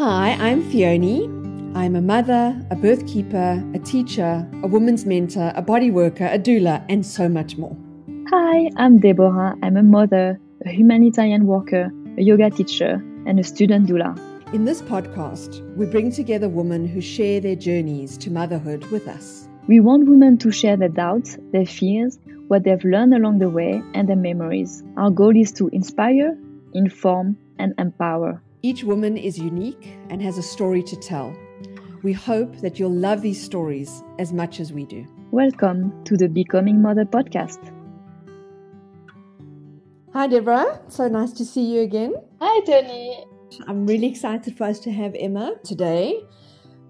Hi, I'm Theoni. I'm a mother, a birth keeper, a teacher, a woman's mentor, a body worker, a doula, and so much more. Hi, I'm Deborah. I'm a mother, a humanitarian worker, a yoga teacher, and a student doula. In this podcast, we bring together women who share their journeys to motherhood with us. We want women to share their doubts, their fears, what they've learned along the way, and their memories. Our goal is to inspire, inform, and empower. Each woman is unique and has a story to tell. We hope that you'll love these stories as much as we do. Welcome to the Becoming Mother podcast. Hi, Deborah. So nice to see you again. Hi, Tony. I'm really excited for us to have Emma today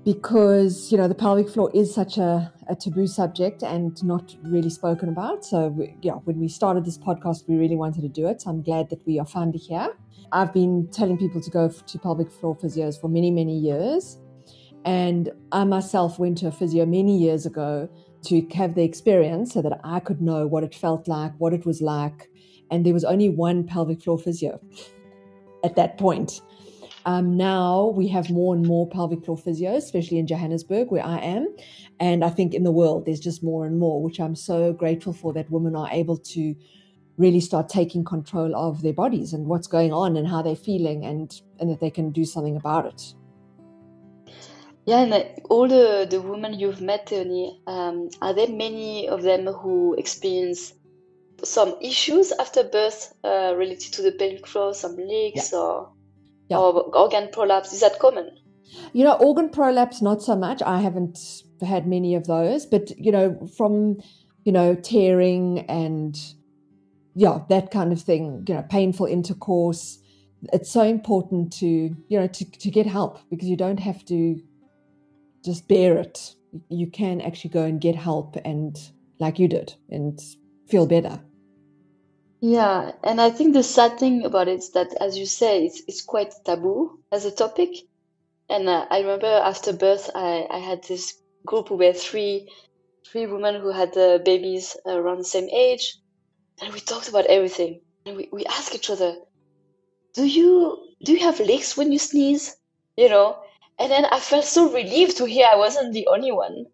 because, you know, the pelvic floor is such a, a taboo subject and not really spoken about. So, we, yeah, when we started this podcast, we really wanted to do it. So I'm glad that we are finally here. I've been telling people to go to pelvic floor physios for many, many years. And I myself went to a physio many years ago to have the experience so that I could know what it felt like, what it was like. And there was only one pelvic floor physio at that point. Um, now we have more and more pelvic floor physios, especially in Johannesburg, where I am. And I think in the world, there's just more and more, which I'm so grateful for that women are able to really start taking control of their bodies and what's going on and how they're feeling and, and that they can do something about it. Yeah, and all the, the women you've met, Tony, um, are there many of them who experience some issues after birth uh, related to the pelvic floor, some leaks yeah. or yeah. or organ prolapse? Is that common? You know, organ prolapse, not so much. I haven't had many of those, but you know, from you know, tearing and yeah, that kind of thing, you know, painful intercourse. It's so important to, you know, to, to get help because you don't have to just bear it. You can actually go and get help and like you did and feel better. Yeah, and I think the sad thing about it is that, as you say, it's, it's quite taboo as a topic. And uh, I remember after birth, I, I had this group where three three women who had uh, babies around the same age, and we talked about everything. And we, we asked each other, "Do you do you have leaks when you sneeze?" You know. And then I felt so relieved to hear I wasn't the only one.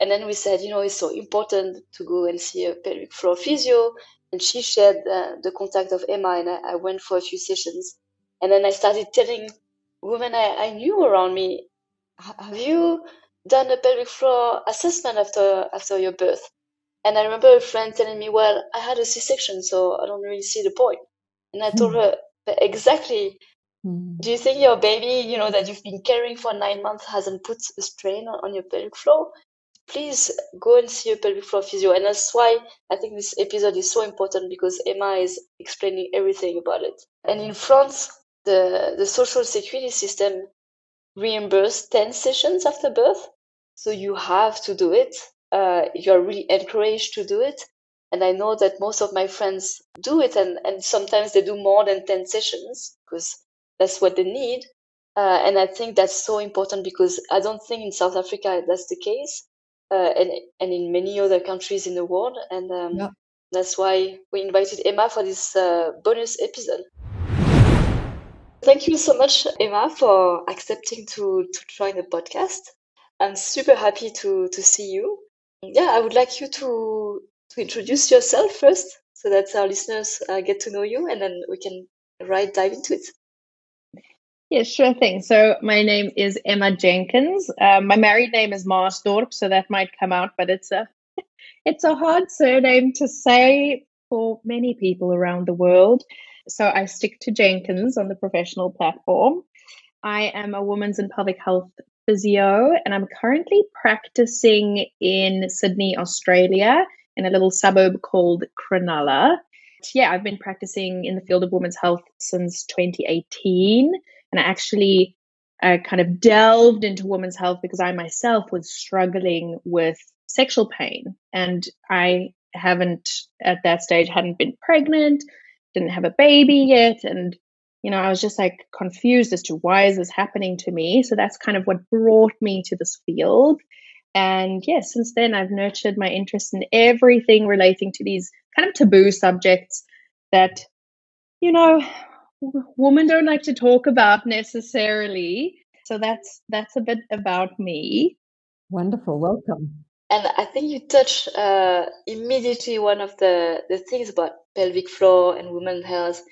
And then we said, you know, it's so important to go and see a pelvic floor physio and she shared uh, the contact of Emma, and I, I, went for a few sessions. And then I started telling women I, I knew around me, "Have you done a pelvic floor assessment after after your birth?" And I remember a friend telling me, "Well, I had a C-section, so I don't really see the point." And I told mm. her exactly. Mm. Do you think your baby, you know, that you've been caring for nine months, hasn't put a strain on, on your pelvic floor? Please go and see a pelvic floor physio. And that's why I think this episode is so important because Emma is explaining everything about it. And in France, the, the social security system reimburses 10 sessions after birth. So you have to do it. Uh, you're really encouraged to do it. And I know that most of my friends do it, and, and sometimes they do more than 10 sessions because that's what they need. Uh, and I think that's so important because I don't think in South Africa that's the case uh, and and in many other countries in the world. And um, yeah. that's why we invited Emma for this uh, bonus episode. Thank you so much, Emma, for accepting to to join the podcast. I'm super happy to to see you. Yeah, I would like you to to introduce yourself first, so that our listeners uh, get to know you, and then we can right dive into it. Yeah, sure thing. So my name is Emma Jenkins. Um, my married name is Maasdorp, so that might come out, but it's a it's a hard surname to say for many people around the world. So I stick to Jenkins on the professional platform. I am a women's and pelvic health physio, and I'm currently practicing in Sydney, Australia, in a little suburb called Cronulla. Yeah, I've been practicing in the field of women's health since 2018 and I actually uh, kind of delved into women's health because I myself was struggling with sexual pain, and I haven't at that stage hadn't been pregnant, didn't have a baby yet, and you know I was just like confused as to why is this happening to me. So that's kind of what brought me to this field. And yeah, since then I've nurtured my interest in everything relating to these kind of taboo subjects that, you know, women don't like to talk about necessarily. So that's that's a bit about me. Wonderful. Welcome. And I think you touch uh, immediately one of the, the things about pelvic floor and women health.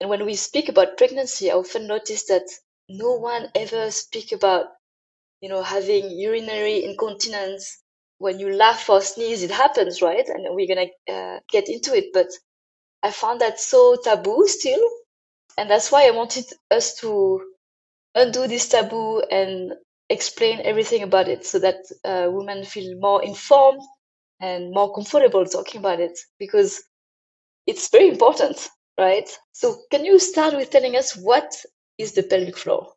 And when we speak about pregnancy, I often notice that no one ever speak about, you know, having urinary incontinence. When you laugh or sneeze, it happens, right? And we're gonna uh, get into it. But I found that so taboo still, and that's why I wanted us to undo this taboo and explain everything about it so that uh, women feel more informed and more comfortable talking about it because it's very important, right? So, can you start with telling us what is the pelvic floor?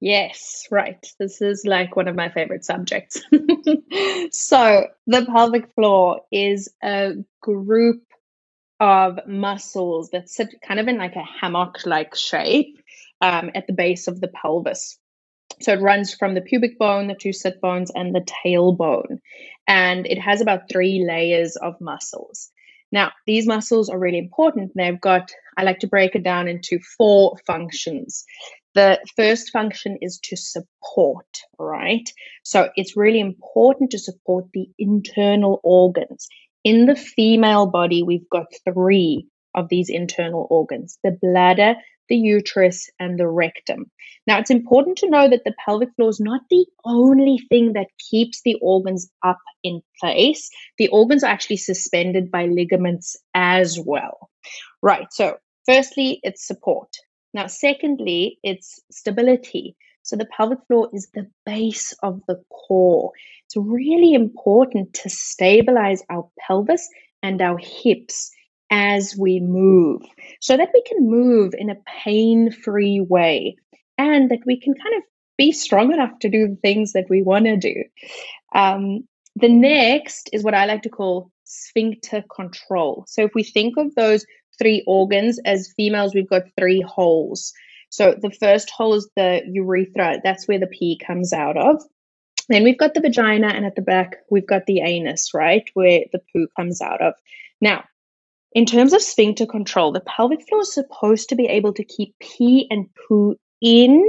Yes, right. This is like one of my favorite subjects. so, the pelvic floor is a group of muscles that sit kind of in like a hammock like shape um, at the base of the pelvis. So it runs from the pubic bone, the two sit bones, and the tailbone. And it has about three layers of muscles. Now, these muscles are really important. They've got, I like to break it down into four functions. The first function is to support, right? So it's really important to support the internal organs. In the female body, we've got three of these internal organs the bladder, the uterus, and the rectum. Now, it's important to know that the pelvic floor is not the only thing that keeps the organs up in place. The organs are actually suspended by ligaments as well. Right, so firstly, it's support. Now, secondly, it's stability. So the pelvic floor is the base of the core. It's really important to stabilize our pelvis and our hips as we move so that we can move in a pain free way and that we can kind of be strong enough to do the things that we want to do. Um, the next is what I like to call sphincter control. So if we think of those three organs as females, we've got three holes. So the first hole is the urethra, that's where the pee comes out of. Then we've got the vagina, and at the back, we've got the anus, right, where the poo comes out of. Now, in terms of sphincter control, the pelvic floor is supposed to be able to keep pee and poo in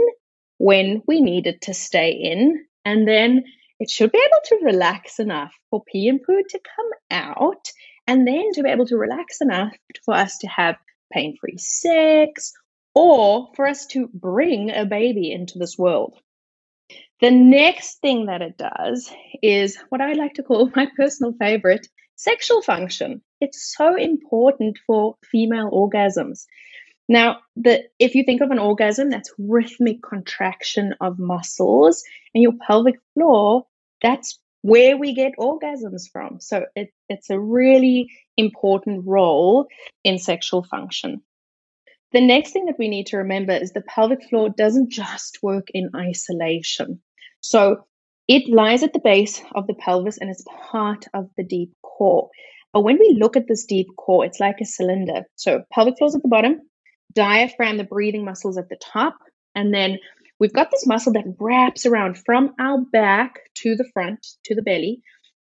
when we need it to stay in, and then it should be able to relax enough for pee and poo to come out, and then to be able to relax enough for us to have pain free sex or for us to bring a baby into this world. The next thing that it does is what I like to call my personal favorite sexual function. It's so important for female orgasms. Now, the, if you think of an orgasm, that's rhythmic contraction of muscles, and your pelvic floor, that's where we get orgasms from. So it, it's a really important role in sexual function. The next thing that we need to remember is the pelvic floor doesn't just work in isolation. So it lies at the base of the pelvis and it's part of the deep core. But when we look at this deep core, it's like a cylinder. So pelvic floor is at the bottom, diaphragm, the breathing muscles at the top, and then we've got this muscle that wraps around from our back to the front, to the belly,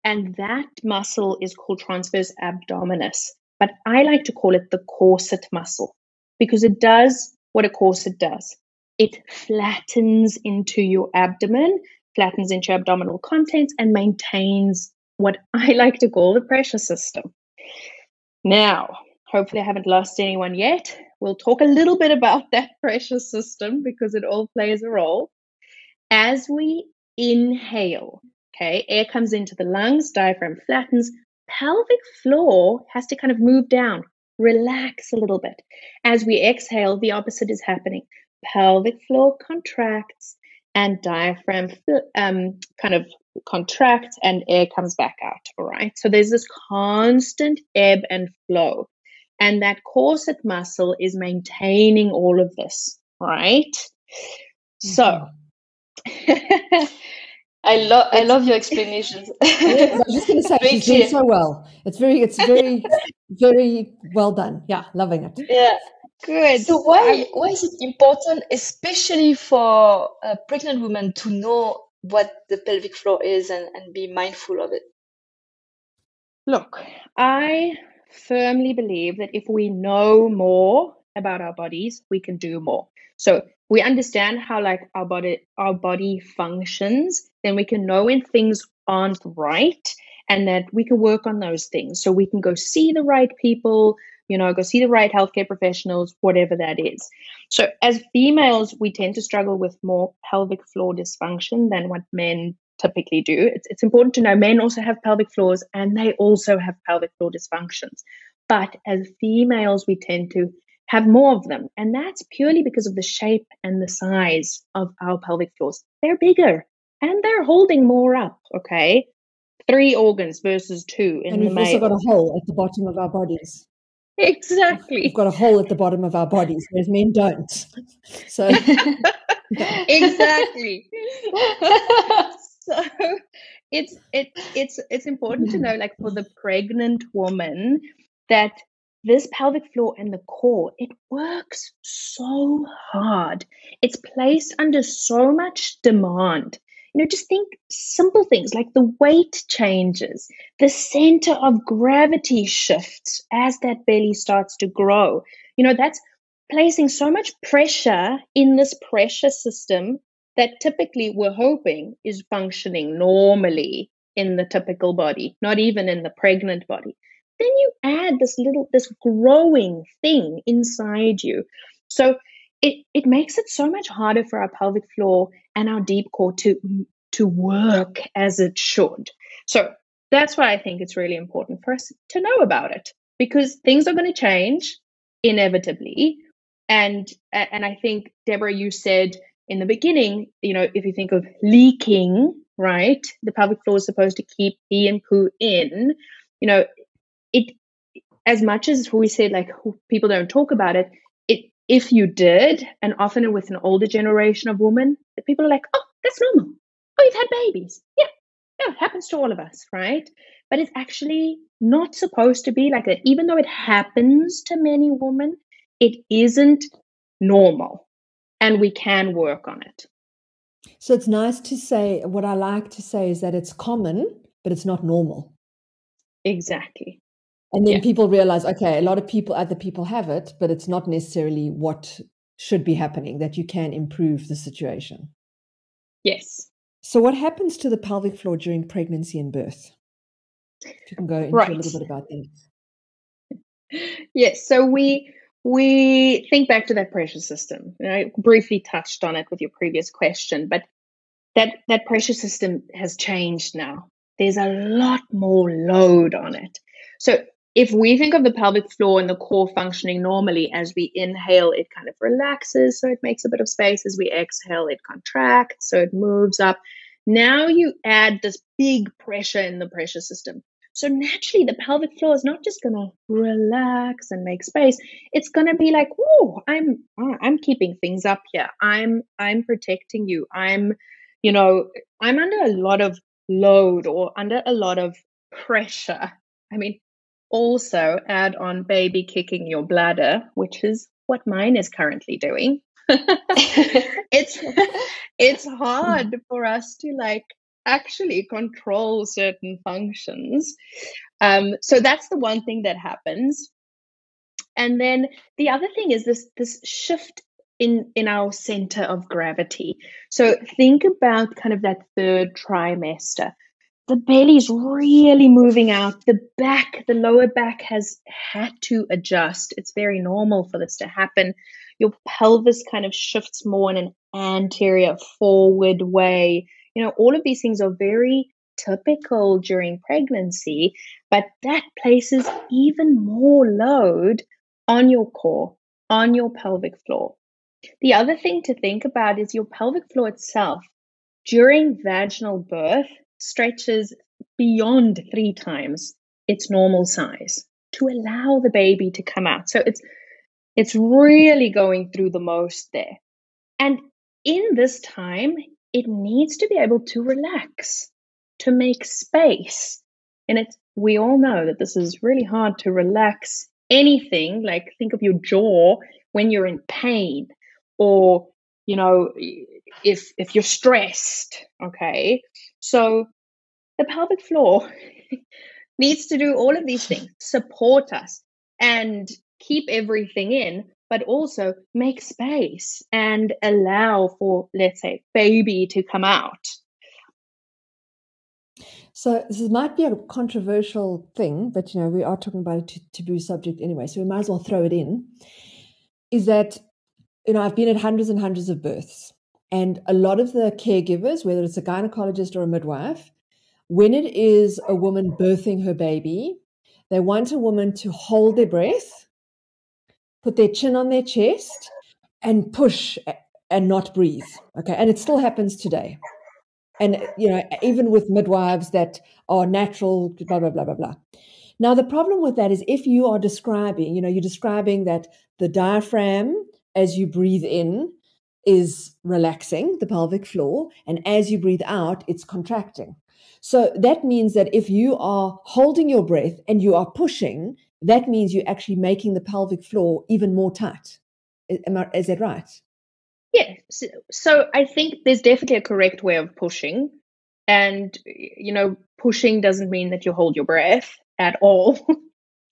and that muscle is called transverse abdominis. But I like to call it the corset muscle because it does what a corset does. It flattens into your abdomen flattens into your abdominal contents and maintains what I like to call the pressure system. Now, hopefully, I haven't lost anyone yet. We'll talk a little bit about that pressure system because it all plays a role. As we inhale, okay, air comes into the lungs, diaphragm flattens, pelvic floor has to kind of move down, relax a little bit. As we exhale, the opposite is happening. Pelvic floor contracts, and diaphragm um, kind of contracts and air comes back out. All right. So there's this constant ebb and flow. And that corset muscle is maintaining all of this. Right. So. I love I love your explanations. yes, I was just going to say she's doing so well. It's very it's very very well done. Yeah, loving it. Yeah, Good. So why why is it important, especially for a pregnant women, to know what the pelvic floor is and, and be mindful of it? Look, I firmly believe that if we know more about our bodies, we can do more. So we understand how like our body our body functions, then we can know when things aren't right and that we can work on those things. So we can go see the right people, you know, go see the right healthcare professionals, whatever that is. So as females, we tend to struggle with more pelvic floor dysfunction than what men typically do. It's, it's important to know men also have pelvic floors and they also have pelvic floor dysfunctions. But as females, we tend to have more of them. And that's purely because of the shape and the size of our pelvic floors. They're bigger and they're holding more up, okay? Three organs versus two in and we've the also got a hole at the bottom of our bodies. Exactly. We've got a hole at the bottom of our bodies, whereas men don't. So exactly. so it's it it's it's important to know like for the pregnant woman that this pelvic floor and the core it works so hard. It's placed under so much demand. You know just think simple things like the weight changes. The center of gravity shifts as that belly starts to grow. You know that's placing so much pressure in this pressure system that typically we're hoping is functioning normally in the typical body, not even in the pregnant body. Then you add this little, this growing thing inside you. So it, it makes it so much harder for our pelvic floor and our deep core to, to work as it should. So that's why I think it's really important for us to know about it because things are going to change inevitably. And, and I think, Deborah, you said in the beginning, you know, if you think of leaking, right, the pelvic floor is supposed to keep pee and poo in, you know, it, as much as we say like people don't talk about it, it, if you did, and often with an older generation of women, people are like, oh, that's normal. Oh, you've had babies. Yeah. Yeah, it happens to all of us, right? But it's actually not supposed to be like that. Even though it happens to many women, it isn't normal and we can work on it. So it's nice to say, what I like to say is that it's common, but it's not normal. Exactly. And then Yeah. people realize, okay, a lot of people, other people have it, but it's not necessarily what should be happening, that you can improve the situation. Yes. So, what happens to the pelvic floor during pregnancy and birth? If you can go into a little bit about that. Yes. So we we think back to that pressure system. I briefly touched on it with your previous question, but that that pressure system has changed now. There's a lot more load on it. So if we think of the pelvic floor and the core functioning normally, as we inhale, it kind of relaxes, so it makes a bit of space. As we exhale, it contracts, so it moves up. Now you add this big pressure in the pressure system. So naturally, the pelvic floor is not just going to relax and make space. It's going to be like, "Oh, I'm uh, I'm keeping things up here. I'm I'm protecting you. I'm, you know, I'm under a lot of load or under a lot of pressure. I mean, also add on baby kicking your bladder, which is what mine is currently doing. it's it's hard for us to like actually control certain functions. Um, so that's the one thing that happens. And then the other thing is this this shift in in our center of gravity. So think about kind of that third trimester. The belly's really moving out. The back, the lower back has had to adjust. It's very normal for this to happen. Your pelvis kind of shifts more in an anterior forward way. You know, all of these things are very typical during pregnancy, but that places even more load on your core, on your pelvic floor. The other thing to think about is your pelvic floor itself during vaginal birth stretches beyond three times its normal size to allow the baby to come out. So it's it's really going through the most there. And in this time, it needs to be able to relax, to make space. And it's we all know that this is really hard to relax anything, like think of your jaw when you're in pain or you know if if you're stressed, okay? So the pelvic floor needs to do all of these things, support us and keep everything in but also make space and allow for, let's say, baby to come out. So this might be a controversial thing, but you know we are talking about a taboo subject anyway, so we might as well throw it in. Is that you know I've been at hundreds and hundreds of births, and a lot of the caregivers, whether it's a gynecologist or a midwife, when it is a woman birthing her baby, they want a woman to hold their breath, put their chin on their chest, and push and not breathe. Okay, and it still happens today and you know even with midwives that are natural blah blah blah blah blah now the problem with that is if you are describing you know you're describing that the diaphragm as you breathe in is relaxing the pelvic floor and as you breathe out it's contracting so that means that if you are holding your breath and you are pushing that means you're actually making the pelvic floor even more tight I, is that right yeah. So, so I think there's definitely a correct way of pushing. And, you know, pushing doesn't mean that you hold your breath at all. In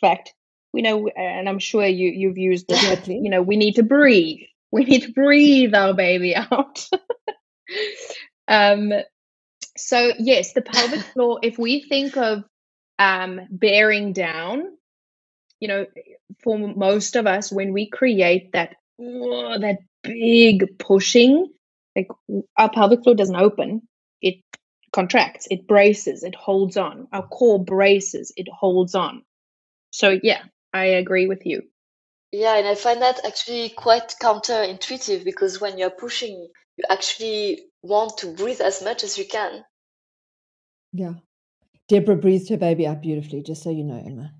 fact, we know, and I'm sure you, you've used this, exactly. you know, we need to breathe. We need to breathe our baby out. um, so, yes, the pelvic floor, if we think of um, bearing down, you know, for most of us, when we create that, oh, that big pushing, like our pelvic floor doesn't open, it contracts, it braces, it holds on. Our core braces, it holds on. So, yeah, I agree with you. Yeah, and I find that actually quite counterintuitive because when you're pushing, you actually want to breathe as much as you can. Yeah. Deborah breathed her baby out beautifully, just so you know, Emma.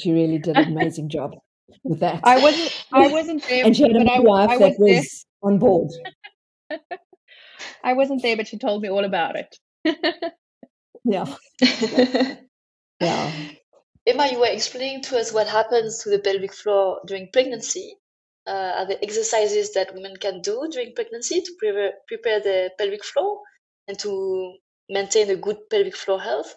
she really did an amazing job with that. I wasn't. I wasn't there. and she had a wife I, I that was, was on board. I wasn't there, but she told me all about it. yeah. yeah. Emma, you were explaining to us what happens to the pelvic floor during pregnancy. Uh, are the exercises that women can do during pregnancy to prepare, prepare the pelvic floor and to maintain a good pelvic floor health?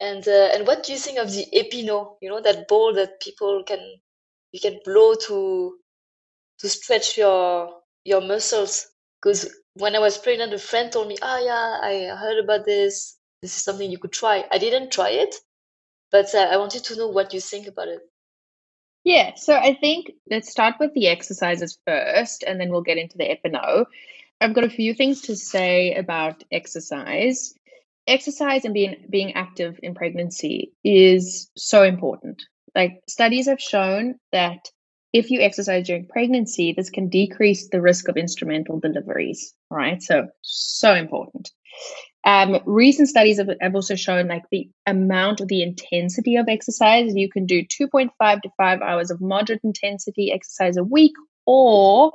And uh, and what do you think of the Epi-No? You know that ball that people can you can blow to to stretch your your muscles because when i was pregnant a friend told me oh yeah i heard about this this is something you could try i didn't try it but uh, i wanted to know what you think about it yeah so i think let's start with the exercises first and then we'll get into the Epi-No i've got a few things to say about exercise exercise and being being active in pregnancy is so important like studies have shown that if you exercise during pregnancy, this can decrease the risk of instrumental deliveries, right? So, so important. Um, recent studies have, have also shown like the amount of the intensity of exercise. You can do 2.5 to 5 hours of moderate intensity exercise a week or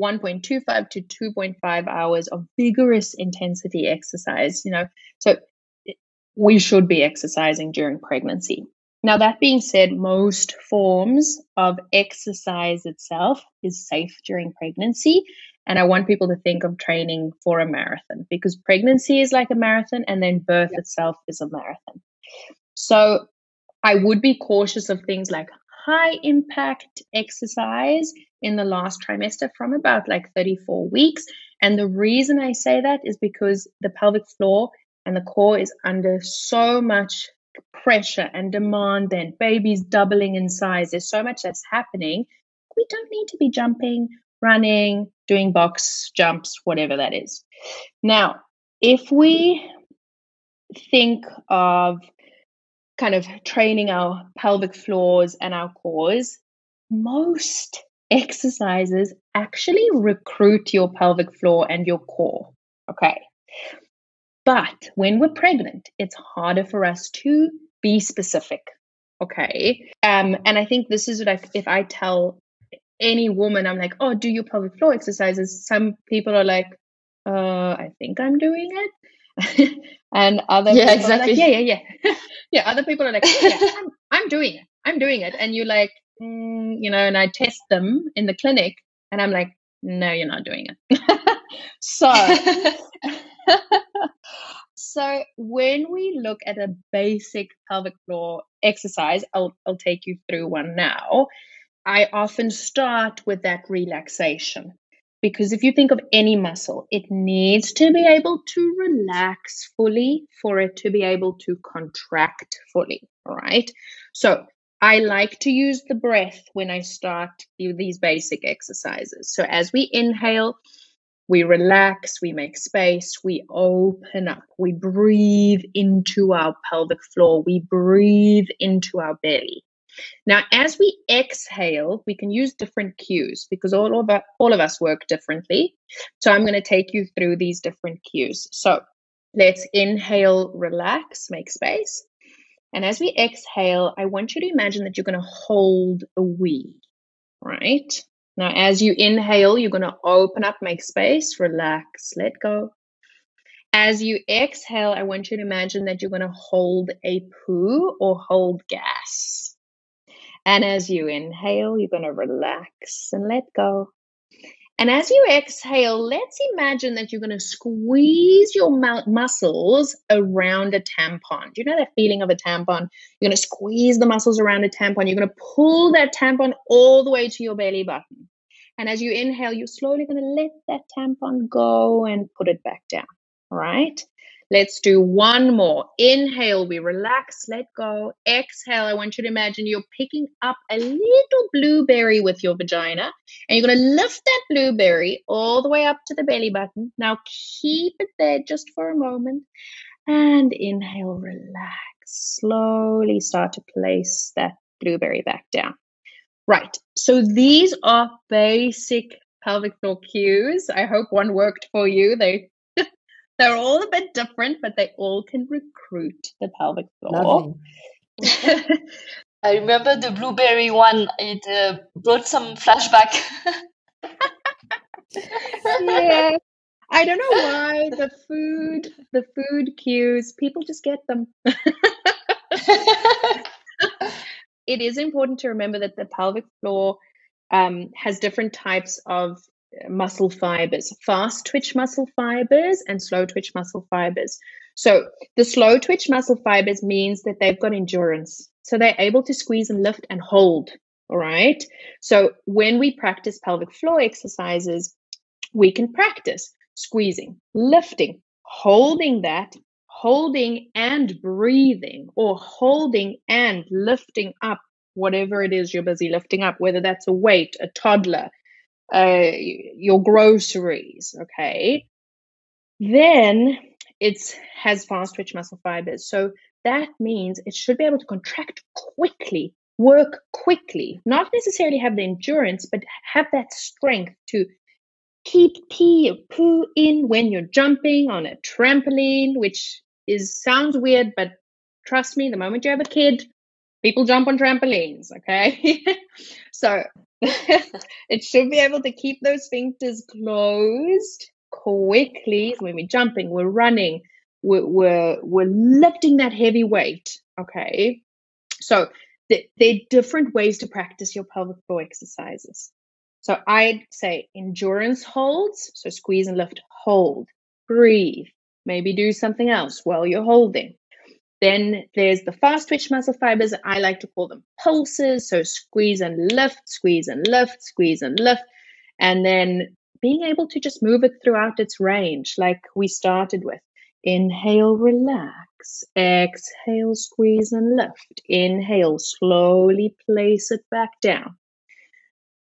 1.25 to 2.5 hours of vigorous intensity exercise, you know. So we should be exercising during pregnancy. Now, that being said, most forms of exercise itself is safe during pregnancy. And I want people to think of training for a marathon because pregnancy is like a marathon and then birth yeah. itself is a marathon. So I would be cautious of things like high impact exercise in the last trimester from about like 34 weeks. And the reason I say that is because the pelvic floor and the core is under so much pressure and demand then babies doubling in size there's so much that's happening we don't need to be jumping running doing box jumps whatever that is now if we think of kind of training our pelvic floors and our cores most exercises actually recruit your pelvic floor and your core okay but when we're pregnant, it's harder for us to be specific. Okay. Um, and I think this is like if I tell any woman, I'm like, oh, do your pelvic floor exercises. Some people are like, uh, I think I'm doing it. and other yeah, exactly. Like, yeah, yeah, yeah. yeah. Other people are like, yeah, I'm, I'm doing it. I'm doing it. And you're like, mm, you know, and I test them in the clinic and I'm like, no, you're not doing it. so so when we look at a basic pelvic floor exercise, I'll, I'll take you through one now. I often start with that relaxation because if you think of any muscle, it needs to be able to relax fully for it to be able to contract fully. All right. So I like to use the breath when I start these basic exercises. So as we inhale, we relax, we make space, we open up, we breathe into our pelvic floor, we breathe into our belly. Now, as we exhale, we can use different cues because all of, us, all of us work differently. So I'm going to take you through these different cues. So let's inhale, relax, make space. And as we exhale, I want you to imagine that you're going to hold a wee, right? Now, as you inhale, you're going to open up, make space, relax, let go. As you exhale, I want you to imagine that you're going to hold a poo or hold gas. And as you inhale, you're going to relax and let go. And as you exhale, let's imagine that you're going to squeeze your muscles around a tampon. Do you know that feeling of a tampon? You're going to squeeze the muscles around a tampon. You're going to pull that tampon all the way to your belly button. And as you inhale, you're slowly going to let that tampon go and put it back down. Right. Let's do one more. Inhale, we relax, let go. Exhale, I want you to imagine you're picking up a little blueberry with your vagina and you're going to lift that blueberry all the way up to the belly button. Now keep it there just for a moment and inhale, relax. Slowly start to place that blueberry back down. Right. So these are basic pelvic floor cues. I hope one worked for you. They they're all a bit different, but they all can recruit the pelvic floor. I remember the blueberry one. It uh, brought some flashback. yeah, I don't know why the food, the food cues, people just get them. it is important to remember that the pelvic floor um, has different types of muscle fibers, fast twitch muscle fibers and slow twitch muscle fibers. So the slow twitch muscle fibers means that they've got endurance. So they're able to squeeze and lift and hold. All right. So when we practice pelvic floor exercises, we can practice squeezing, lifting, holding that, holding and breathing, or holding and lifting up whatever it is you're busy lifting up, whether that's a weight, a toddler, uh, your groceries, okay, then it has fast twitch muscle fibers. So that means it should be able to contract quickly, work quickly, not necessarily have the endurance, but have that strength to keep pee or poo in when you're jumping on a trampoline, which is sounds weird, but trust me, the moment you have a kid, people jump on trampolines, okay? so it should be able to keep those sphincters closed quickly when we're jumping, we're running, we're, we're, we're lifting that heavy weight. Okay. So th- there are different ways to practice your pelvic floor exercises. So I'd say endurance holds. So squeeze and lift, hold, breathe, maybe do something else while you're holding. Then there's the fast twitch muscle fibers. I like to call them pulses. So squeeze and lift, squeeze and lift, squeeze and lift. And then being able to just move it throughout its range, like we started with. Inhale, relax. Exhale, squeeze and lift. Inhale, slowly place it back down.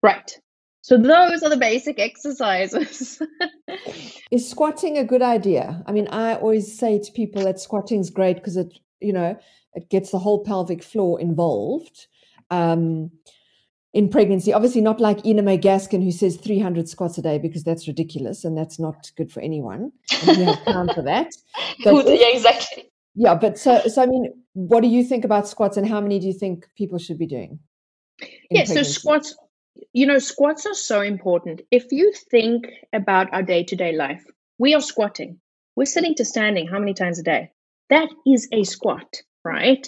Right. So those are the basic exercises. is squatting a good idea? I mean, I always say to people that squatting is great because it, you know, it gets the whole pelvic floor involved. Um, in pregnancy, obviously not like Ina May Gaskin who says 300 squats a day because that's ridiculous and that's not good for anyone. And you have time for that. But yeah, exactly. Yeah, but so so I mean, what do you think about squats and how many do you think people should be doing? Yeah, pregnancy? so squats you know, squats are so important. If you think about our day to day life, we are squatting. We're sitting to standing how many times a day? That is a squat, right?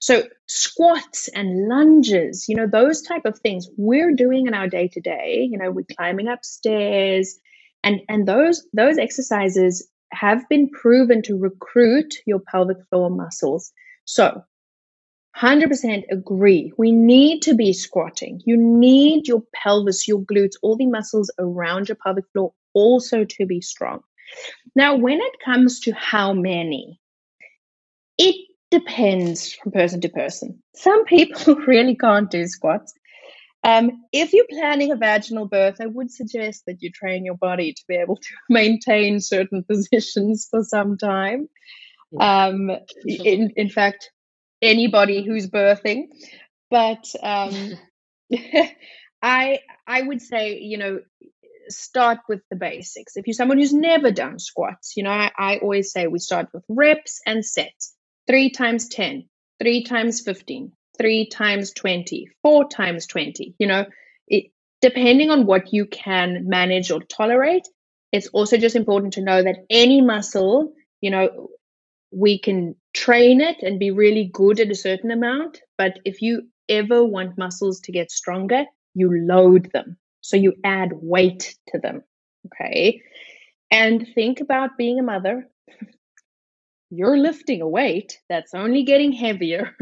So squats and lunges, you know, those type of things we're doing in our day to day. You know, we're climbing upstairs, and and those those exercises have been proven to recruit your pelvic floor muscles. So 100% agree. We need to be squatting. You need your pelvis, your glutes, all the muscles around your pelvic floor also to be strong. Now, when it comes to how many, it depends from person to person. Some people really can't do squats. Um, if you're planning a vaginal birth, I would suggest that you train your body to be able to maintain certain positions for some time. Um, in, in fact, anybody who's birthing. But um, I I would say you know start with the basics. If you're someone who's never done squats, you know I, I always say we start with reps and sets. Three times 10, three times 15, three times 20, four times 20. You know, it, depending on what you can manage or tolerate, it's also just important to know that any muscle, you know, we can train it and be really good at a certain amount. But if you ever want muscles to get stronger, you load them. So you add weight to them. Okay. And think about being a mother. You're lifting a weight that's only getting heavier.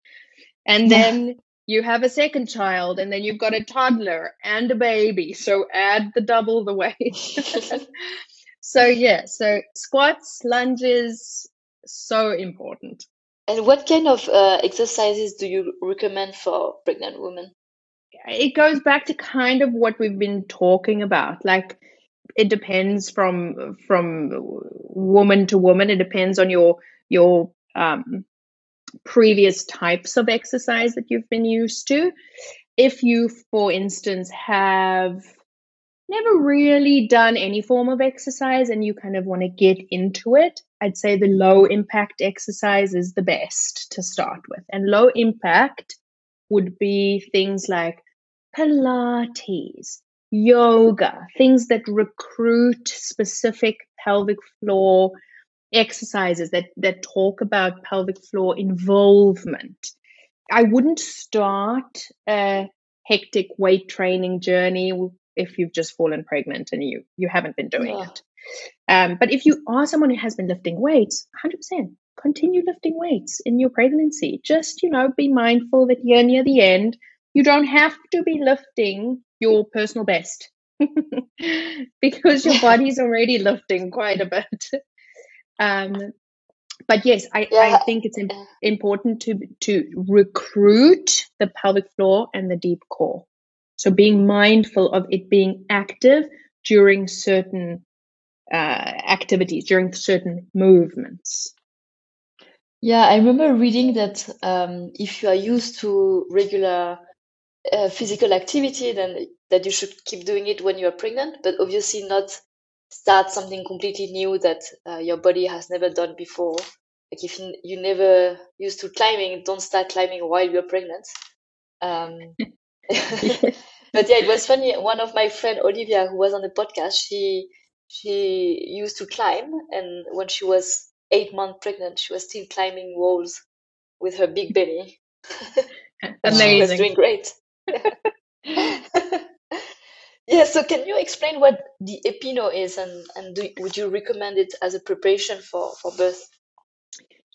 and then you have a second child, and then you've got a toddler and a baby. So add the double the weight. so, yeah, so squats, lunges, so important. And what kind of uh, exercises do you recommend for pregnant women? It goes back to kind of what we've been talking about. Like it depends from from woman to woman. It depends on your your um, previous types of exercise that you've been used to. If you, for instance, have never really done any form of exercise and you kind of want to get into it, I'd say the low impact exercise is the best to start with. And low impact would be things like Pilates, yoga, things that recruit specific pelvic floor exercises that, that talk about pelvic floor involvement. I wouldn't start a hectic weight training journey if you've just fallen pregnant and you you haven't been doing yeah. it. Um, but if you are someone who has been lifting weights, 100% continue lifting weights in your pregnancy. Just, you know, be mindful that you're near the end, you don't have to be lifting your personal best because your body's already lifting quite a bit. Um, but yes, I, yeah. I think it's important to to recruit the pelvic floor and the deep core. So being mindful of it being active during certain uh, activities, during certain movements. Yeah, I remember reading that um, if you are used to regular uh, physical activity, then that you should keep doing it when you are pregnant, but obviously not start something completely new that uh, your body has never done before. Like if you never used to climbing, don't start climbing while you're pregnant. Um, but yeah, it was funny. One of my friend Olivia, who was on the podcast, she she used to climb, and when she was eight months pregnant, she was still climbing walls with her big belly. Amazing. she was doing great. yeah. So, can you explain what the Epi-No is, and and do, would you recommend it as a preparation for for birth?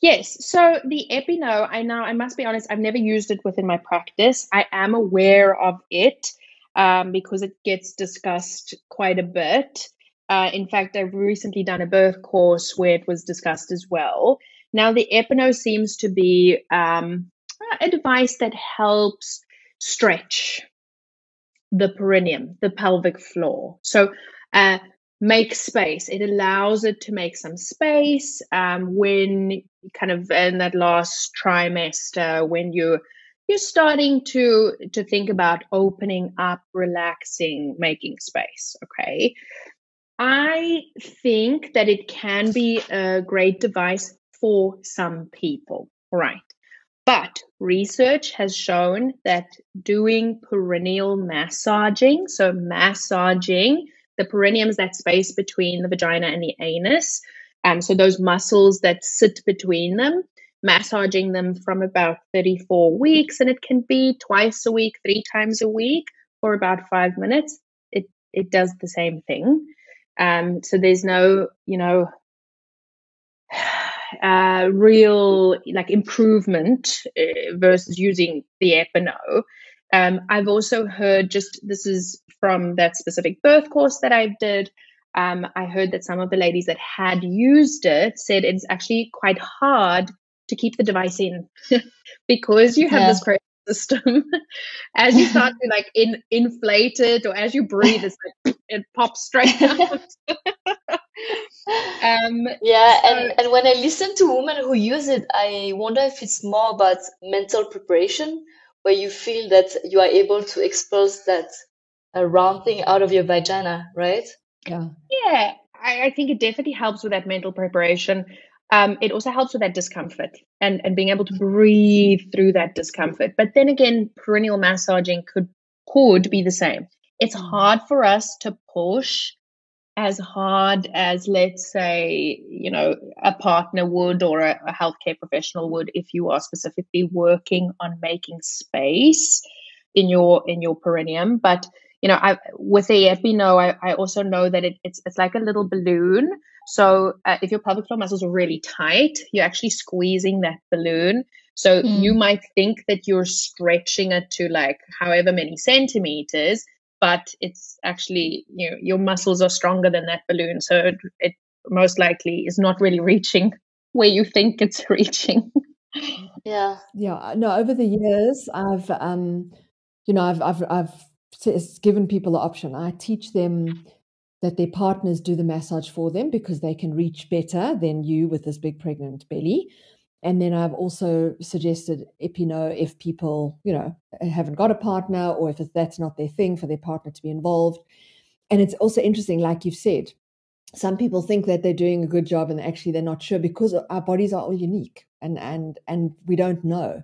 Yes. So the Epi-No, I now I must be honest, I've never used it within my practice. I am aware of it um, because it gets discussed quite a bit. Uh, in fact, I've recently done a birth course where it was discussed as well. Now, the Epi-No seems to be um, a device that helps stretch the perineum, the pelvic floor. So, uh, make space. It allows it to make some space um, when kind of in that last trimester when you you're starting to to think about opening up, relaxing, making space. Okay. I think that it can be a great device for some people, right? But research has shown that doing perineal massaging, so massaging the perineum is that space between the vagina and the anus. Um, so those muscles that sit between them, massaging them from about 34 weeks, and it can be twice a week, three times a week for about five minutes. It it does the same thing. Um, so there's no, you know, uh, real like improvement uh, versus using the Epi-No. Um, I've also heard just this is from that specific birth course that I did. Um, I heard that some of the ladies that had used it said it's actually quite hard to keep the device in because you have yeah. this system. as you start to like in, inflate it or as you breathe, it's like it pops straight out. um, yeah, so, and, and when I listen to women who use it, I wonder if it's more about mental preparation, where you feel that you are able to expose that uh, round thing out of your vagina, right? Yeah. Yeah, I, I think it definitely helps with that mental preparation. Um, it also helps with that discomfort and, and being able to breathe through that discomfort. But then again, perineal massaging could could be the same. It's hard for us to push as hard as let's say you know a partner would or a, a healthcare professional would if you are specifically working on making space in your in your perineum. But you know I, with the Epi-No I, I also know that it, it's it's like a little balloon. So uh, if your pelvic floor muscles are really tight you're actually squeezing that balloon. So mm. you might think that you're stretching it to like however many centimeters but it's actually you know your muscles are stronger than that balloon so it, it most likely is not really reaching where you think it's reaching. Yeah. Yeah no over the years i've um you know i've i've i've given people the option. I teach them that their partners do the massage for them because they can reach better than you with this big pregnant belly and then I've also suggested Epi-No if people, you know, haven't got a partner or if that's not their thing for their partner to be involved. And it's also interesting, like you've said, some people think that they're doing a good job and actually they're not sure because our bodies are all unique and and and we don't know.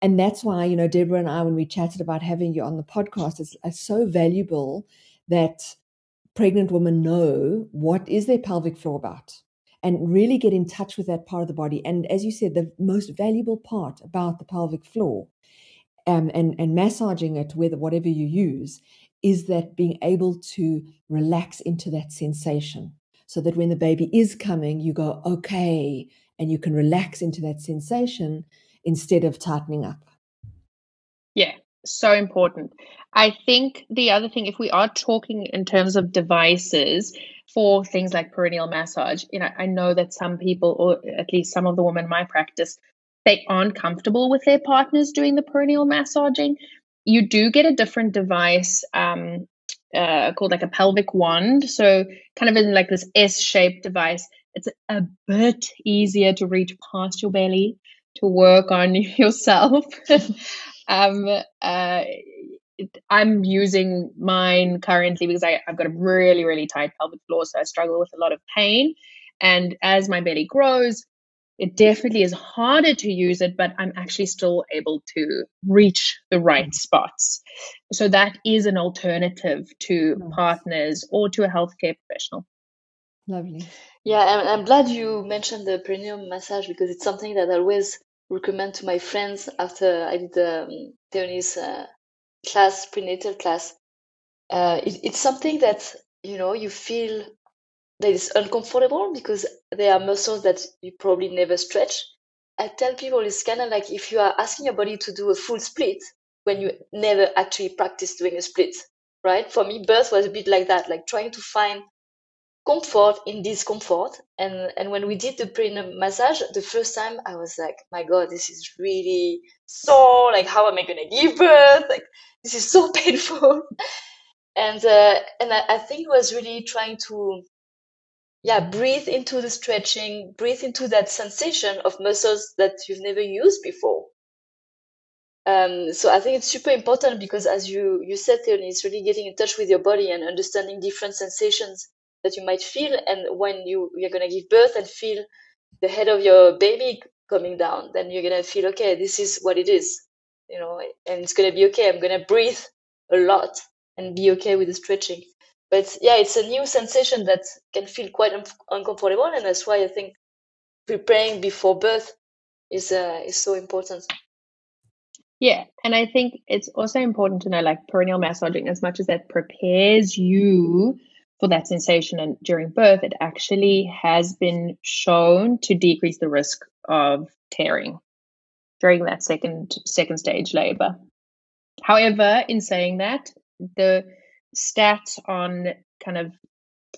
And that's why, you know, Deborah and I, when we chatted about having you on the podcast, it's, it's so valuable that pregnant women know what is their pelvic floor about and really get in touch with that part of the body. And as you said, the most valuable part about the pelvic floor um, and, and massaging it with whatever you use is that being able to relax into that sensation so that when the baby is coming, you go, okay, and you can relax into that sensation instead of tightening up. So important. I think the other thing, if we are talking in terms of devices, for things like perineal massage, you know, I know that some people, or at least some of the women in my practice, they aren't comfortable with their partners doing the perineal massaging. You do get a different device um, uh, called like a pelvic wand. So, kind of in like this S shaped device. It's a bit easier to reach past your belly to work on yourself. um, uh, I'm using mine currently because I, I've got a really, really tight pelvic floor. So I struggle with a lot of pain. And as my belly grows, it definitely is harder to use it, but I'm actually still able to reach the right spots. So that is an alternative to nice. partners or to a healthcare professional. Lovely. Yeah, I'm, I'm glad you mentioned the perineum massage because it's something that always recommend to my friends after I did the um, uh, class, prenatal class, uh, it, it's something that you know you feel that is uncomfortable because there are muscles that you probably never stretch. I tell people it's kind of like if you are asking your body to do a full split when you never actually practice doing a split, right? For me, birth was a bit like that, like trying to find comfort in discomfort. And and when we did the perineum massage, the first time I was like, my God, this is really so Like, how am I gonna give birth? Like, this is so painful. and uh, and I, I think it was really trying to yeah breathe into the stretching breathe into that sensation of muscles that you've never used before um, so i think it's super important because as you you said Theoni, it's really getting in touch with your body and understanding different sensations that you might feel and when you you're to give birth and feel the head of your baby coming down then you're to feel okay this is what it is you know and it's to be okay. I'm to breathe a lot and be okay with the stretching. But yeah it's a new sensation that can feel quite un- uncomfortable and that's why i think preparing before birth is uh, is so important. Yeah and i think it's also important to know like perineal massaging as much as that prepares you for that sensation and during birth, it actually has been shown to decrease the risk of tearing during that second second stage labor. However, in saying that, the stats on kind of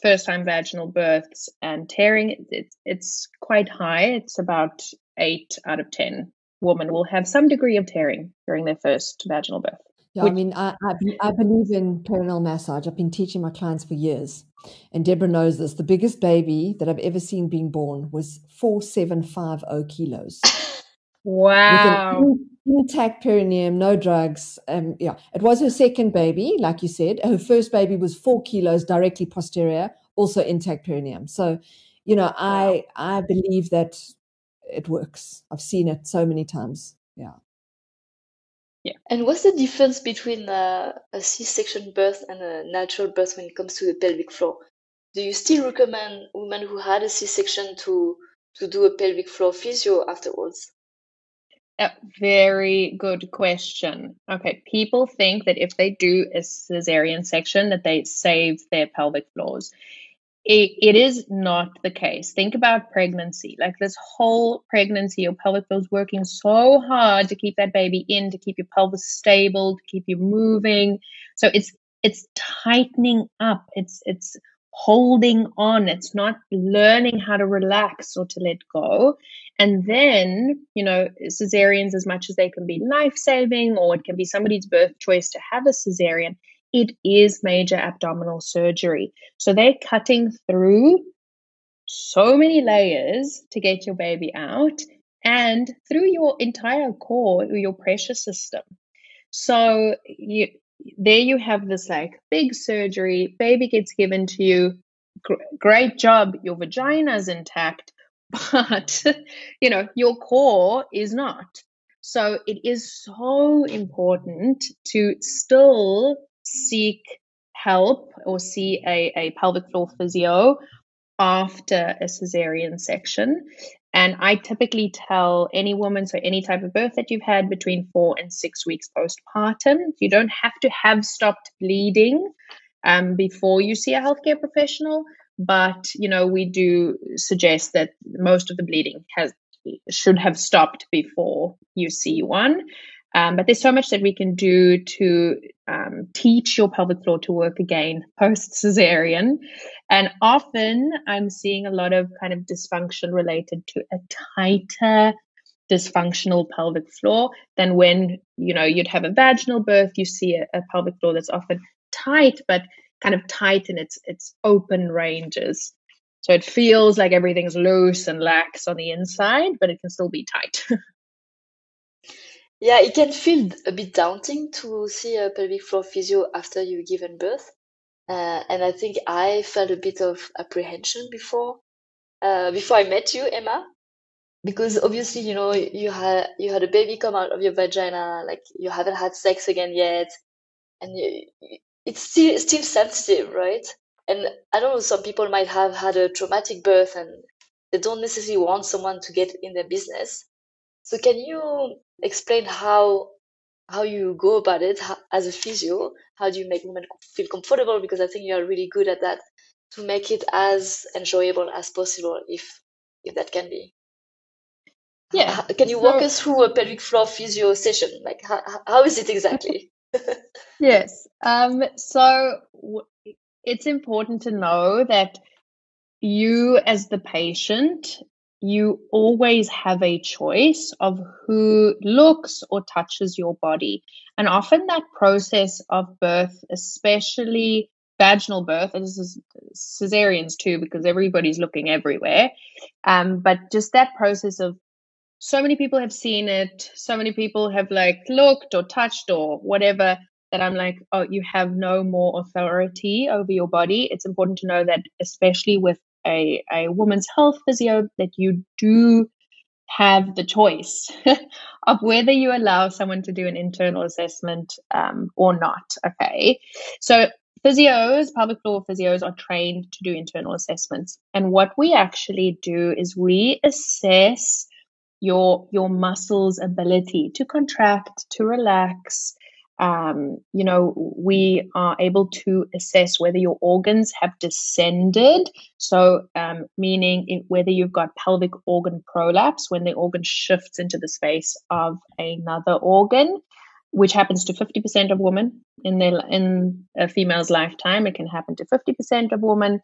first time vaginal births and tearing it, it's quite high. It's about eight out of ten women will have some degree of tearing during their first vaginal birth. Yeah, Which, I mean, I, I, I, believe in perineal massage. I've been teaching my clients for years. And Deborah knows this. The biggest baby that I've ever seen being born was 4750 kilos. Wow. intact perineum, no drugs. Um, yeah, it was her second baby, like you said. Her first baby was four kilos directly posterior, also intact perineum. So, you know, wow. I I believe that it works. I've seen it so many times. Yeah. Yeah. And what's the difference between a, a C-section birth and a natural birth when it comes to the pelvic floor? Do you still recommend women who had a C-section to to do a pelvic floor physio afterwards? A very good question. Okay, people think that if they do a cesarean section that they save their pelvic floors it, it is not the case. Think about pregnancy. Like this whole pregnancy, your pelvic floor is working so hard to keep that baby in, to keep your pelvis stable, to keep you moving. So it's it's tightening up. It's it's holding on. It's not learning how to relax or to let go. And then, you know, cesareans, as much as they can be life saving or it can be somebody's birth choice to have a cesarean, it is major abdominal surgery. So they're cutting through so many layers to get your baby out and through your entire core, your pressure system. So you, there you have this like big surgery, baby gets given to you, great job, your vagina is intact, but you know, your core is not. So it is so important to still seek help or see a, a pelvic floor physio after a cesarean section. And I typically tell any woman, so any type of birth that you've had between four and six weeks postpartum, you don't have to have stopped bleeding um, before you see a healthcare professional. But you know, we do suggest that most of the bleeding has should have stopped before you see one. Um, but there's so much that we can do to um, teach your pelvic floor to work again post cesarean. And often I'm seeing a lot of kind of dysfunction related to a tighter dysfunctional pelvic floor than when, you know, you'd have a vaginal birth, you see a, a pelvic floor that's often tight, but kind of tight in its, its open ranges. So it feels like everything's loose and lax on the inside, but it can still be tight. Yeah, it can feel a bit daunting to see a pelvic floor physio after you've given birth. Uh, and I think I felt a bit of apprehension before, uh, before I met you, Emma, because obviously, you know, you had you had a baby come out of your vagina, like you haven't had sex again yet, and you, it's still still sensitive, right? And I don't know, some people might have had a traumatic birth and they don't necessarily want someone to get in their business. So can you explain how how you go about it as a physio? How do you make women feel comfortable? Because I think you are really good at that to make it as enjoyable as possible, if if that can be. Yeah. Can you walk us through a pelvic floor physio session? Like how, how is it exactly? yes. Um, so w- it's important to know that you, as the patient, you always have a choice of who looks or touches your body. And often that process of birth, especially vaginal birth, and this is cesareans too, because everybody's looking everywhere. Um, but just that process of so many people have seen it, so many people have like looked or touched or whatever that I'm like, oh, you have no more authority over your body. It's important to know that, especially with a, a woman's health physio that you do have the choice of whether you allow someone to do an internal assessment um, or not. Okay. So physios, pelvic floor physios are trained to do internal assessments. And what we actually do is we assess your your muscles ability to contract, to relax, um, you know, we are able to assess whether your organs have descended. So, um, meaning whether you've got pelvic organ prolapse when the organ shifts into the space of another organ, which happens to 50% of women in their in a female's lifetime. It can happen to 50% of women,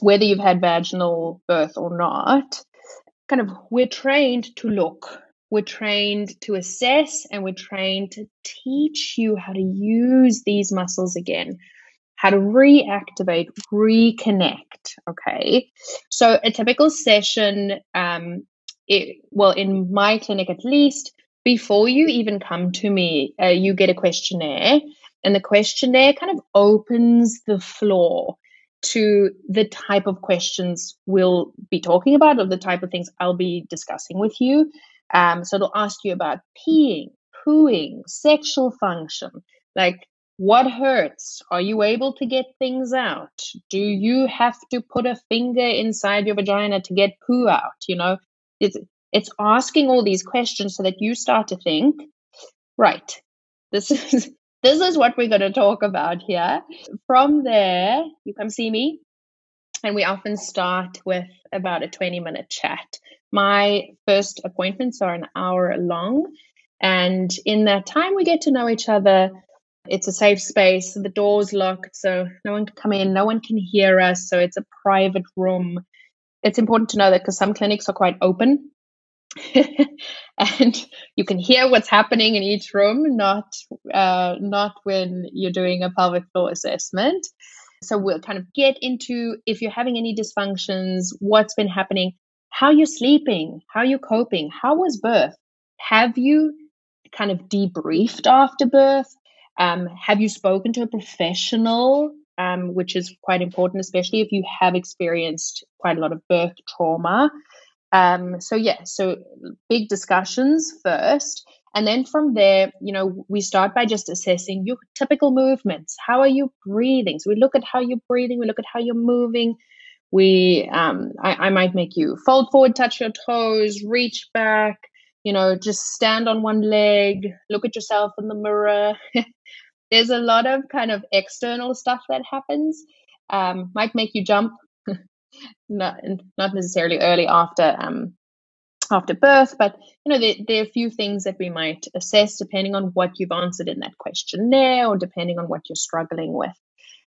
whether you've had vaginal birth or not. Kind of, we're trained to look we're trained to assess and we're trained to teach you how to use these muscles again, how to reactivate, reconnect. Okay. So a typical session, um, it, well, in my clinic at least, before you even come to me, uh, you get a questionnaire, and the questionnaire kind of opens the floor to the type of questions we'll be talking about or the type of things I'll be discussing with you. Um, so they'll ask you about peeing, pooing, sexual function, like what hurts? Are you able to get things out? Do you have to put a finger inside your vagina to get poo out? You know, it's it's asking all these questions so that you start to think, right, this is this is what we're going to talk about here. From there, you come see me, and we often start with about a 20 minute chat. My first appointments are an hour long. And in that time, we get to know each other. It's a safe space. The door's locked, so no one can come in, no one can hear us. So it's a private room. It's important to know that because some clinics are quite open. and you can hear what's happening in each room, not uh, not when you're doing a pelvic floor assessment. So we'll kind of get into if you're having any dysfunctions, what's been happening, how you're sleeping, how are you're coping, how was birth? Have you kind of debriefed after birth? Um, have you spoken to a professional, um, which is quite important, especially if you have experienced quite a lot of birth trauma? Um, so yeah, so big discussions first. And then from there, you know, we start by just assessing your typical movements. How are you breathing? So we look at how you're breathing, we look at how you're moving, we um, I, I might make you fold forward touch your toes reach back you know just stand on one leg look at yourself in the mirror. There's a lot of kind of external stuff that happens. Um, might make you jump. Not not necessarily early after um, after birth but you know there, there, are a few things that we might assess depending on what you've answered in that questionnaire or depending on what you're struggling with.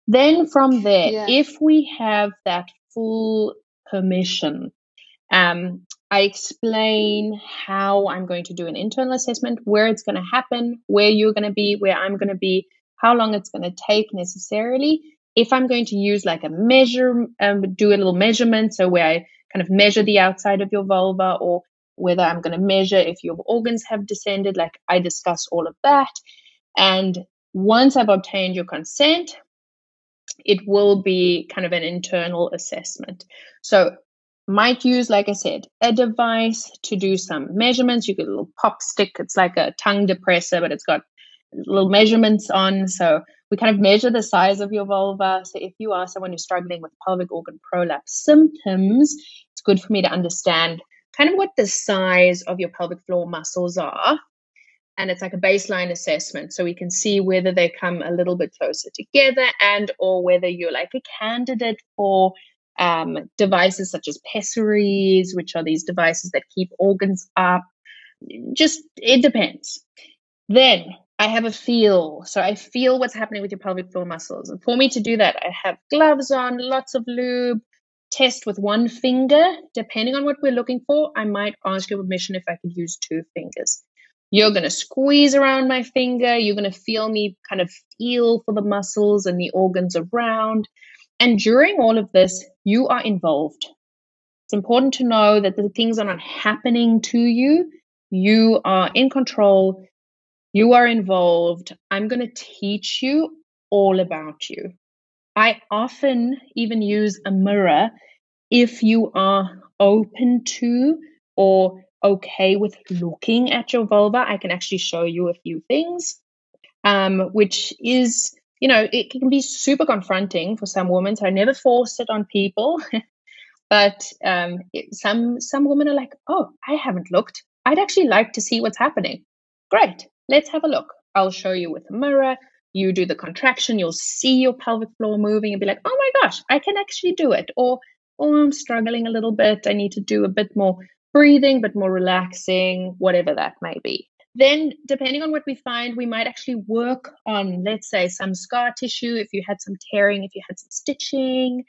Then from there yeah. if we have that full permission. Um, I explain how I'm going to do an internal assessment, where it's going to happen, where you're going to be, where I'm going to be, how long it's going to take necessarily. If I'm going to use like a measure, um, do a little measurement, so where I kind of measure the outside of your vulva, or whether I'm going to measure if your organs have descended, like I discuss all of that. And once I've obtained your consent, it will be kind of an internal assessment. So might use, like I said, a device to do some measurements. You get a little pop stick. It's like a tongue depressor, but it's got little measurements on. So we kind of measure the size of your vulva. So if you are someone who's struggling with pelvic organ prolapse symptoms, it's good for me to understand kind of what the size of your pelvic floor muscles are and it's like a baseline assessment. So we can see whether they come a little bit closer together and or whether you're like a candidate for um, devices such as pessaries which are these devices that keep organs up. Just it depends. Then i have a feel. So i feel what's happening with your pelvic floor muscles. And for me to do that i have gloves on lots of lube test with one finger. Depending on what we're looking for i might ask your permission if i could use two fingers you're going to squeeze around my finger. You're going to feel me kind of feel for the muscles and the organs around. And during all of this, you are involved. It's important to know that the things are not happening to you. You are in control. You are involved. I'm going to teach you all about you. I often even use a mirror if you are open to or okay with looking at your vulva, I can actually show you a few things, um, which is, you know, it can be super confronting for some women. So I never force it on people. but um, it, some some women are like, oh, I haven't looked. I'd actually like to see what's happening. Great, let's have a look. I'll show you with a mirror. You do the contraction, you'll see your pelvic floor moving and be like, oh my gosh, I can actually do it. Or, oh, I'm struggling a little bit. I need to do a bit more breathing, but more relaxing, whatever that may be. Then, depending on what we find, we might actually work on, let's say, some scar tissue if you had some tearing, if you had some stitching.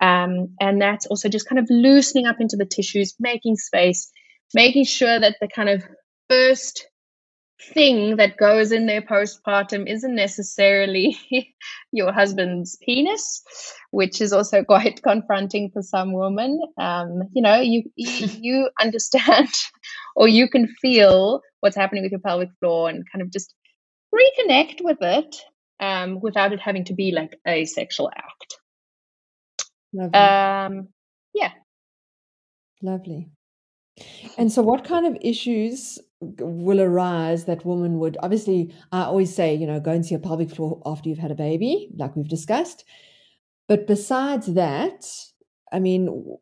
Um, and that's also just kind of loosening up into the tissues, making space, making sure that the kind of first thing that goes in there postpartum isn't necessarily your husband's penis, which is also quite confronting for some women. Um, you know, you you understand or you can feel what's happening with your pelvic floor and kind of just reconnect with it um, without it having to be like a sexual act. Lovely. Um, yeah. Lovely. And so, what kind of issues will arise that woman would obviously? I always say, you know, go and see a pelvic floor after you've had a baby, like we've discussed. But besides that, I mean,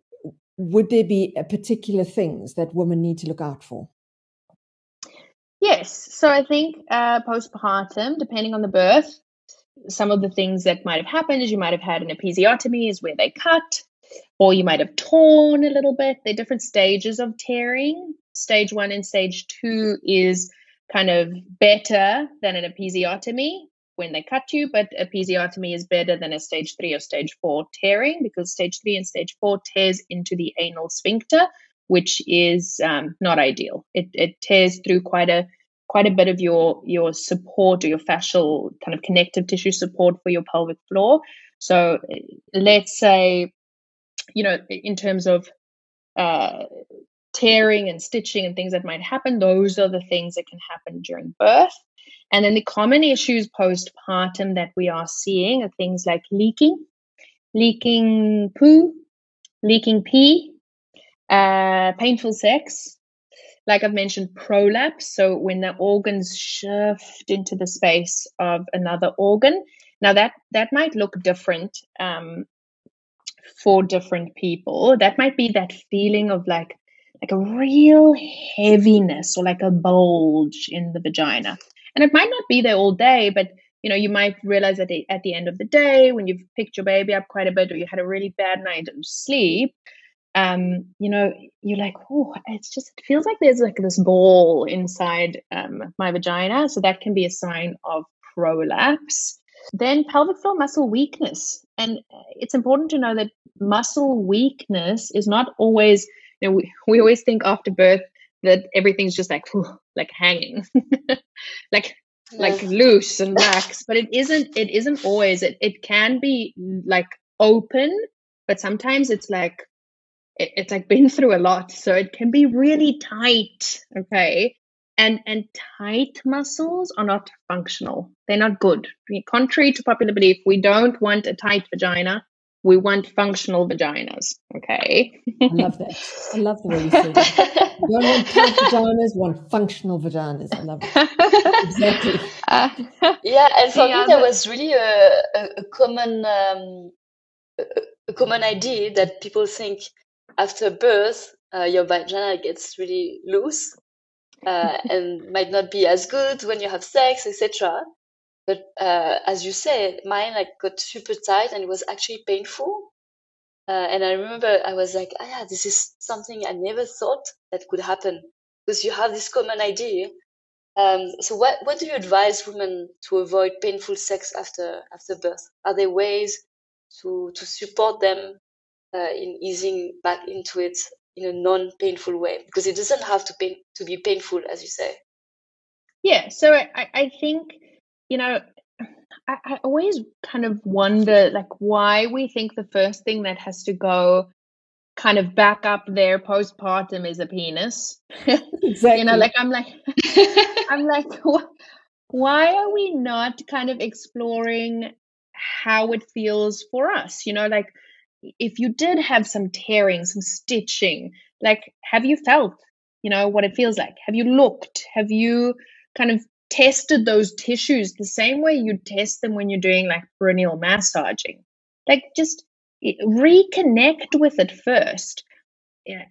would there be particular things that women need to look out for? Yes. So I think uh, postpartum, depending on the birth, some of the things that might have happened is you might have had an episiotomy, is where they cut or you might have torn a little bit. There are different stages of tearing. Stage one and stage two is kind of better than an episiotomy when they cut you, but episiotomy is better than a stage three or stage four tearing because stage three and stage four tears into the anal sphincter, which is um, not ideal. It, it tears through quite a quite a bit of your your support or your fascial kind of connective tissue support for your pelvic floor. So let's say you know, in terms of uh, tearing and stitching and things that might happen, those are the things that can happen during birth. And then the common issues postpartum that we are seeing are things like leaking, leaking poo, leaking pee, uh, painful sex. Like I've mentioned, prolapse. So when the organs shift into the space of another organ. Now that that might look different um, for different people. That might be that feeling of like like a real heaviness or like a bulge in the vagina. And it might not be there all day, but you know, you might realize that at the end of the day, when you've picked your baby up quite a bit or you had a really bad night of sleep, um, you know, you're like, oh, it's just, it feels like there's like this ball inside um, my vagina. So that can be a sign of prolapse. Then pelvic floor muscle weakness. And it's important to know that muscle weakness is not always, you know, we, we always think after birth that everything's just like, whew, like hanging, like, yeah. like loose and lax, but it isn't, it isn't always, it, it can be like open, but sometimes it's like, it, it's like been through a lot. So it can be really tight. Okay and and tight muscles are not functional they're not good contrary to popular belief we don't want a tight vagina we want functional vaginas okay? I love that. I love the way you say that. We don't want tight vaginas we want functional vaginas. I love it. Exactly. Uh, yeah and for me there was really a, a, a common um, a, a common idea that people think after birth uh, your vagina gets really loose uh, and might not be as good when you have sex, etc. But uh, as you said, mine like got super tight and it was actually painful. Uh, and I remember I was like, ah, yeah, this is something I never thought that could happen because you have this common idea. Um, so what, what do you advise women to avoid painful sex after, after birth? Are there ways to, to support them uh, in easing back into it in a non-painful way because it doesn't have to pain to be painful as you say yeah so i, I think you know I, I always kind of wonder like why we think the first thing that has to go kind of back up there postpartum is a penis exactly you know like i'm like i'm like why are we not kind of exploring how it feels for us you know like if you did have some tearing, some stitching, like have you felt, you know, what it feels like? Have you looked? Have you kind of tested those tissues the same way you test them when you're doing like perineal massaging? Like just reconnect with it first. Yeah,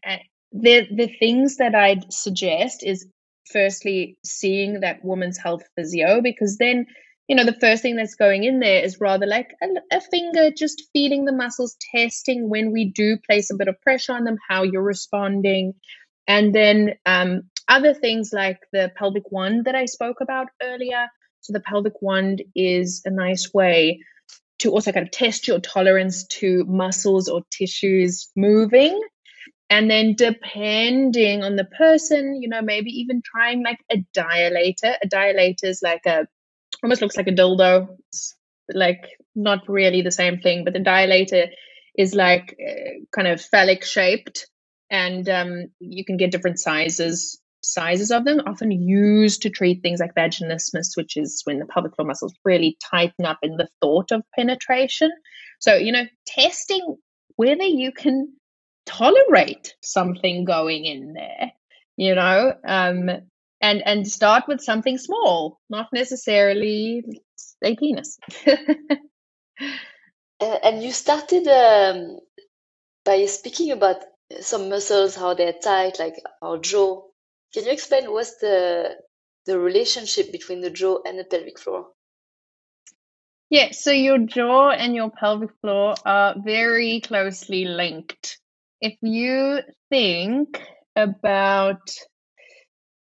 The the things that I'd suggest is firstly seeing that woman's health physio because then you know the first thing that's going in there is rather like a, a, finger just feeling the muscles testing when we do place a bit of pressure on them how you're responding and then um, other things like the pelvic wand that i spoke about earlier. So the pelvic wand is a nice way to also kind of test your tolerance to muscles or tissues moving. And then depending on the person you know maybe even trying like a dilator. A dilator is like a almost looks like a dildo. It's like not really the same thing but the dilator is like uh, kind of phallic shaped. And um, you can get different sizes sizes of them often used to treat things like vaginismus which is when the pelvic floor muscles really tighten up in the thought of penetration. So you know testing whether you can tolerate something going in there you know um and and start with something small not necessarily a penis. And you started um, by speaking about some muscles how they're tight like our jaw can you explain what's the the relationship between the jaw and the pelvic floor yeah so your jaw and your pelvic floor are very closely linked if you think about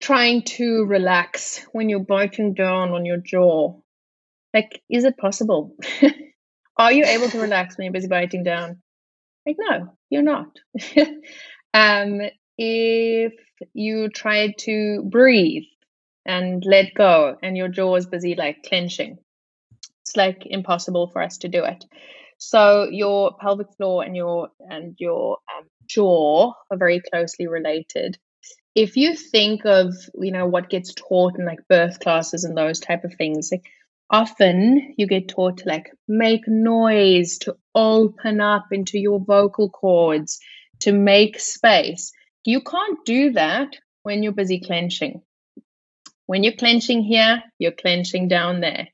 trying to relax when you're biting down on your jaw, like, is it possible? Are you able to relax when you're busy biting down? Like, no, you're not. um, if you try to breathe and let go and your jaw is busy like clenching, it's like impossible for us to do it. So your pelvic floor and your and your um, jaw are very closely related. If you think of you know what gets taught in like birth classes and those type of things, like often you get taught to like make noise, to open up into your vocal cords, to make space. You can't do that when you're busy clenching. When you're clenching here, you're clenching down there.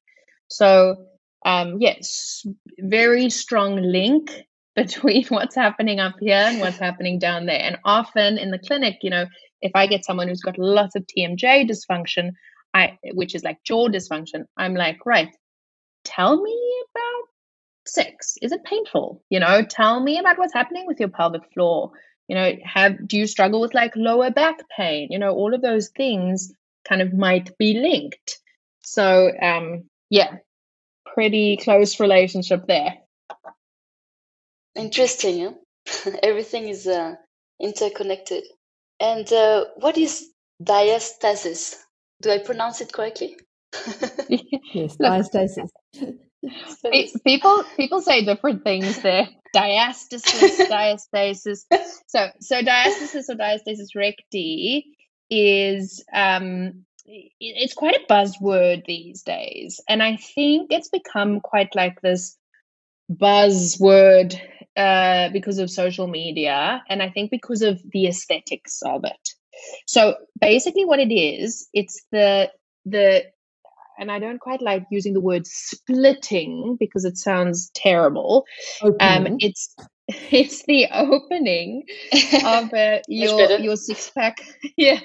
So um, yes, very strong link between what's happening up here and what's happening down there. And often in the clinic, you know, if I get someone who's got lots of TMJ dysfunction, I which is like jaw dysfunction, I'm like, right, tell me about sex. Is it painful? You know, tell me about what's happening with your pelvic floor. You know, have do you struggle with like lower back pain? You know, all of those things kind of might be linked. So um yeah, pretty close relationship there. Interesting. Huh? Everything is uh, interconnected. And uh, what is diastasis? Do I pronounce it correctly? yes, diastasis. people people say different things there. Diastasis, diastasis. So so diastasis or diastasis recti is um it's quite a buzzword these days. And I think it's become quite like this buzzword uh, because of social media. And I think because of the aesthetics of it. So basically, what it is, it's the, the, and I don't quite like using the word splitting because it sounds terrible. Um, it's it's the opening of uh, your your six pack yeah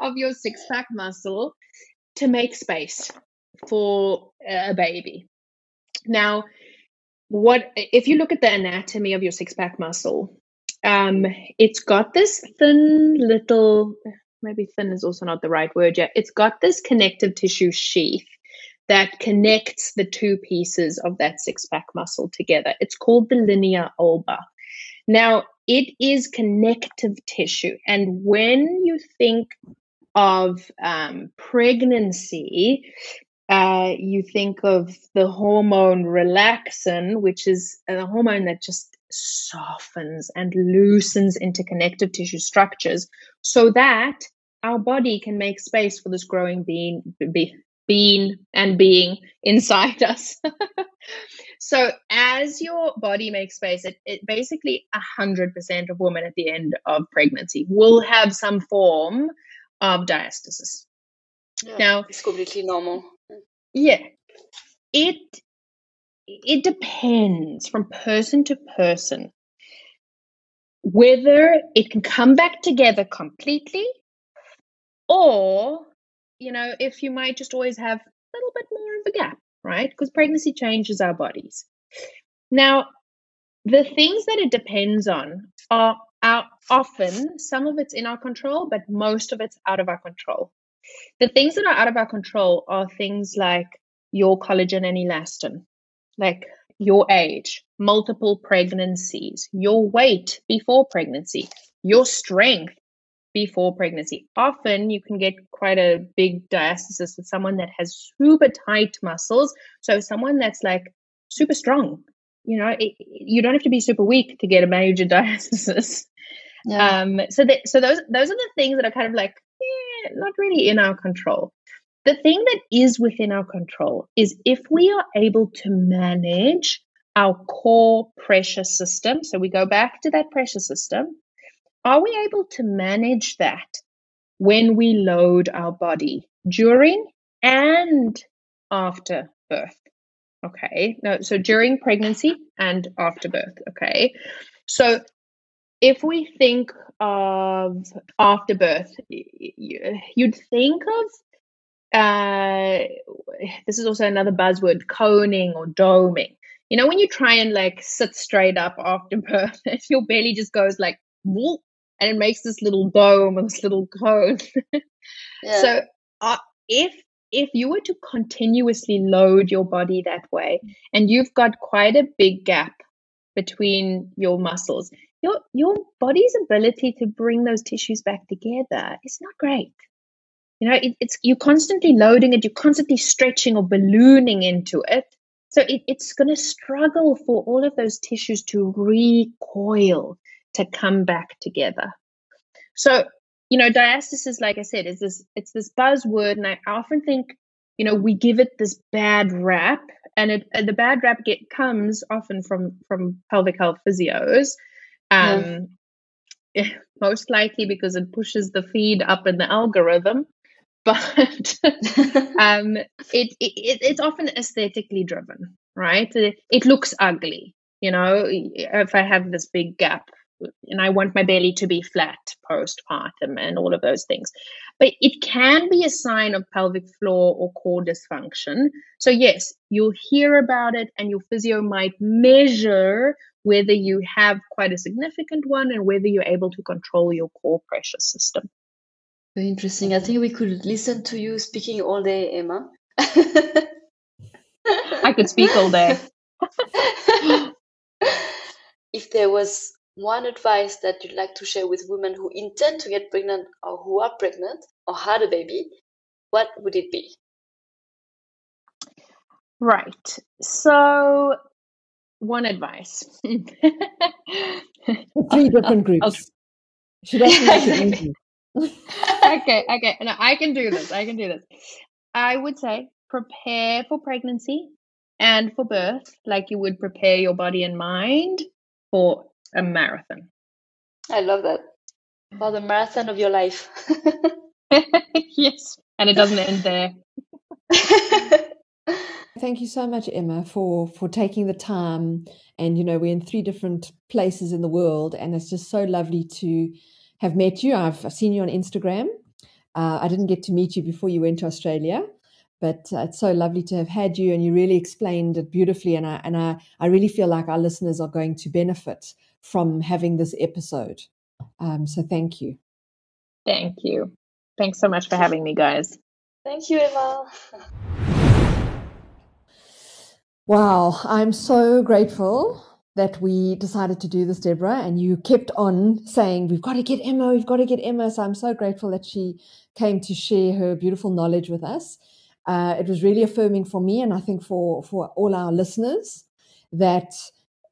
of your six pack muscle to make space for a baby. Now what if you look at the anatomy of your six pack muscle um it's got this thin little maybe thin is also not the right word yet it's got this connective tissue sheath that connects the two pieces of that six pack muscle together. It's called the linea alba. Now, it is connective tissue. And when you think of um, pregnancy, uh, you think of the hormone relaxin, which is a hormone that just softens and loosens into connective tissue structures so that our body can make space for this growing being, be, being and being inside us. so as your body makes space, it, it basically 100% of women at the end of pregnancy will have some form of diastasis. Yeah, now it's completely normal. Yeah. It it depends from person to person whether it can come back together completely or you know if you might just always have a little bit more of a gap right? Because pregnancy changes our bodies. Now the things that it depends on are, often some of it's in our control but most of it's out of our control. The things that are out of our control are things like your collagen and elastin like your age multiple pregnancies your weight before pregnancy your strength before pregnancy. Often you can get quite a big diastasis with someone that has super tight muscles. So someone that's like super strong. You know, it, you don't have to be super weak to get a major diastasis. Yeah. Um, so that so those those are the things that are kind of like eh, not really in our control. The thing that is within our control is if we are able to manage our core pressure system. So we go back to that pressure system are we able to manage that when we load our body during and after birth? Okay, no, so during pregnancy and after birth. Okay, so if we think of after birth, you'd think of uh, this is also another buzzword coning or doming. You know, when you try and like sit straight up after birth, your belly just goes like whoop, and it makes this little dome or this little cone. yeah. So uh, if if you were to continuously load your body that way and you've got quite a big gap between your muscles, your your body's ability to bring those tissues back together is not great. You know, it, it's you're constantly loading it, you're constantly stretching or ballooning into it. So it, it's going to struggle for all of those tissues to recoil to come back together. So, you know, diastasis, like I said, is this it's this buzzword, and I often think, you know, we give it this bad rap, and it and the bad rap get comes often from from pelvic health physios. Um, yeah. most likely because it pushes the feed up in the algorithm but um, it, it, it's often aesthetically driven, right? It, it, looks ugly, you know. If I have this big gap and I want my belly to be flat postpartum and all of those things. But it can be a sign of pelvic floor or core dysfunction. So, yes, you'll hear about it, and your physio might measure whether you have quite a significant one and whether you're able to control your core pressure system. Very interesting. I think we could listen to you speaking all day, Emma. I could speak all day. if there was one advice that you'd like to share with women who intend to get pregnant or who are pregnant or had a baby, what would it be? Right. So, one advice. Three different groups. Should I make it easy? okay, okay. No, I can do this. I can do this. I would say prepare for pregnancy and for birth like you would prepare your body and mind for a marathon. I love that. For the marathon of your life. yes, and it doesn't end there. Thank you so much, Emma, for for taking the time. And you know, we're in three different places in the world, and it's just so lovely to have met you. I've, I've seen you on Instagram. Uh, I didn't get to meet you before you went to Australia, but uh, it's so lovely to have had you, and you really explained it beautifully. And I and I, I really feel like our listeners are going to benefit from having this episode. Um, so thank you. Thank you. Thanks so much for having me, guys. Thank you, Emma. Wow, I'm so grateful that we decided to do this, Deborah, and you kept on saying, We've got to get Emma, we've got to get Emma. So I'm so grateful that she came to share her beautiful knowledge with us. Uh, it was really affirming for me, and I think for, for all our listeners, that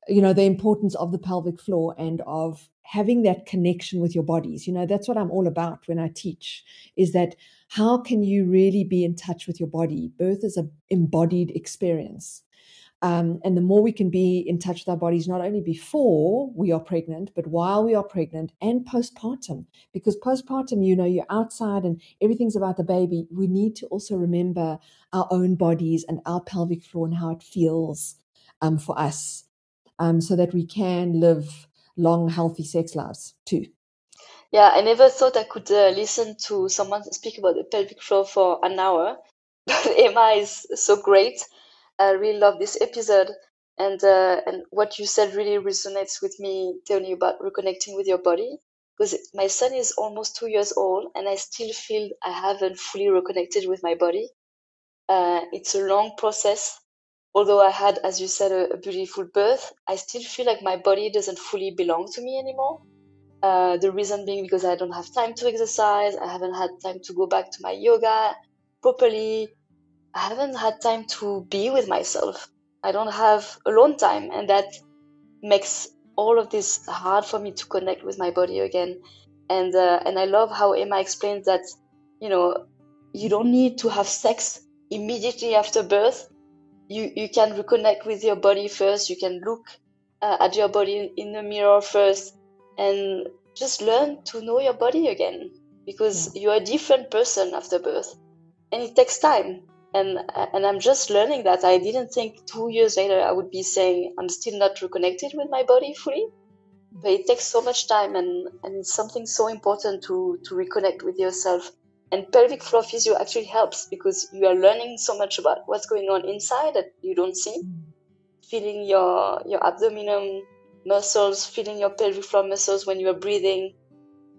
you know the importance of the pelvic floor and of having that connection with your bodies you know that's what i'm all about when i teach is that how can you really be in touch with your body birth is an embodied experience um, and the more we can be in touch with our bodies, not only before we are pregnant, but while we are pregnant and postpartum, because postpartum, you know, you're outside and everything's about the baby. We need to also remember our own bodies and our pelvic floor and how it feels um, for us um, so that we can live long, healthy sex lives too. Yeah, I never thought I could uh, listen to someone speak about the pelvic floor for an hour, but Emma is so great. I really love this episode, and uh, and what you said really resonates with me, Tony, about reconnecting with your body. Because my son is almost two years old, and I still feel I haven't fully reconnected with my body. Uh, it's a long process. Although I had, as you said, a, a beautiful birth, I still feel like my body doesn't fully belong to me anymore. Uh, the reason being because I don't have time to exercise, I haven't had time to go back to my yoga properly, I haven't had time to be with myself. I don't have alone time, and that makes all of this hard for me to connect with my body again. And uh, and I love how Emma explains that, you know, you don't need to have sex immediately after birth. You you can reconnect with your body first. You can look uh, at your body in the mirror first, and just learn to know your body again because you're a different person after birth, and it takes time and and I'm just learning that I didn't think two years later I would be saying I'm still not reconnected with my body fully. But it takes so much time and, and it's something so important to to reconnect with yourself. And pelvic floor physio actually helps because you are learning so much about what's going on inside that you don't see. Mm. Feeling your your abdominal muscles, feeling your pelvic floor muscles when you are breathing.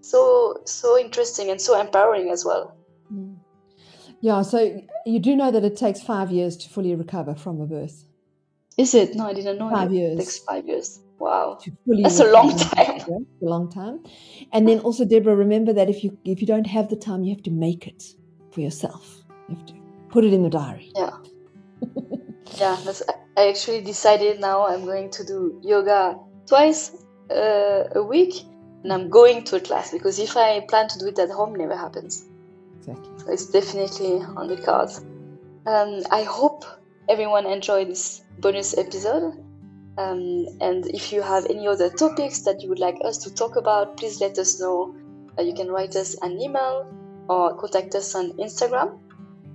So so interesting and so empowering as well. Yeah, so you do know that it takes five years to fully recover from a birth. Is it? No, I didn't know. Five years. It takes five years. Wow, that's a long time. A long time. And then also, Deborah, remember that if you if you don't have the time, you have to make it for yourself. You have to put it in the diary. Yeah. yeah, that's, I actually decided now I'm going to do yoga twice uh, a week, and I'm going to a class because if I plan to do it at home, it never happens. Exactly. It's definitely on the cards. Um, I hope everyone enjoyed this bonus episode. Um, and if you have any other topics that you would like us to talk about, please let us know. Uh, you can write us an email or contact us on Instagram.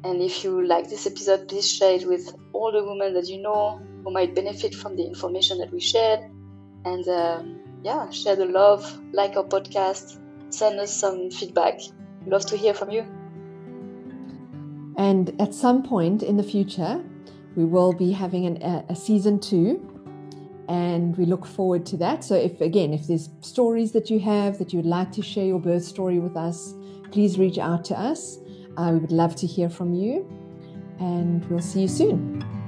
And if you like this episode, please share it with all the women that you know who might benefit from the information that we shared. And uh, yeah, share the love, like our podcast, send us some feedback. Love to hear from you. And at some point in the future, we will be having an, a, a season two and we look forward to that. So, if again, if there's stories that you have that you'd like to share your birth story with us, please reach out to us. Uh, we would love to hear from you, and we'll see you soon.